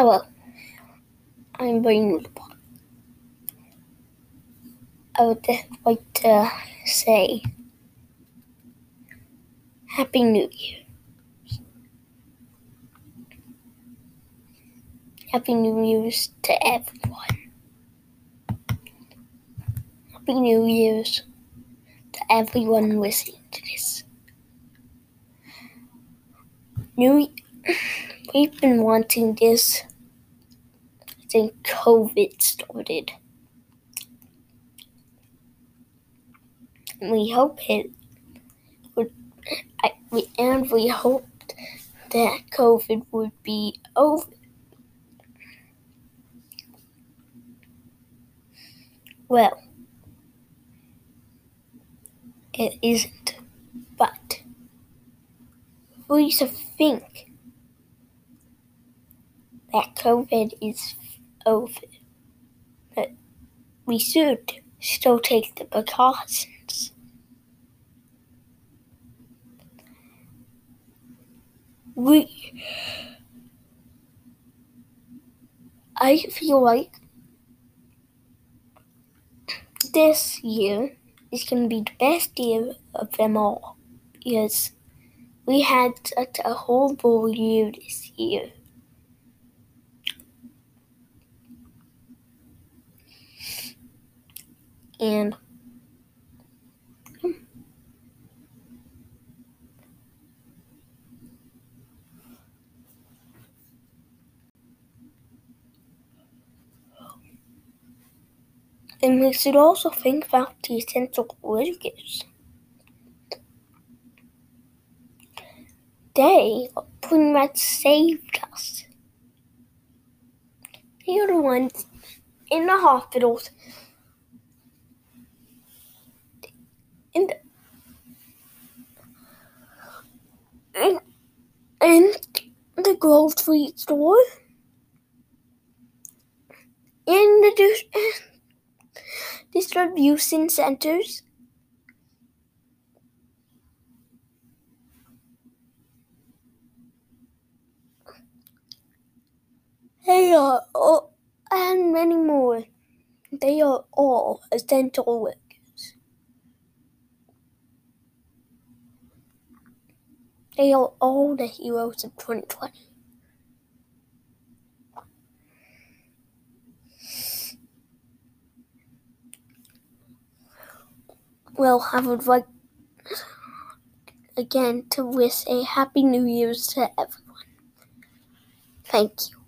Hello, I'm Brian I would like to say Happy New Year. Happy New Year's to everyone. Happy New Year's to everyone listening to this. New We've been wanting this since COVID started. We hope it would, I, we, and we hoped that COVID would be over. Well, it isn't, but we used to think that COVID is over. But we should still take the precautions. We, I feel like this year is going to be the best year of them all because we had such a horrible year this year. And we should also think about the essential workers. They pretty much saved us. They are the ones in the hospitals and and, and the grocery store. In the dis- distribution centers. They are all, and many more. They are all essential are all the heroes of 2020. Well, I would like again to wish a happy New Year's to everyone. Thank you.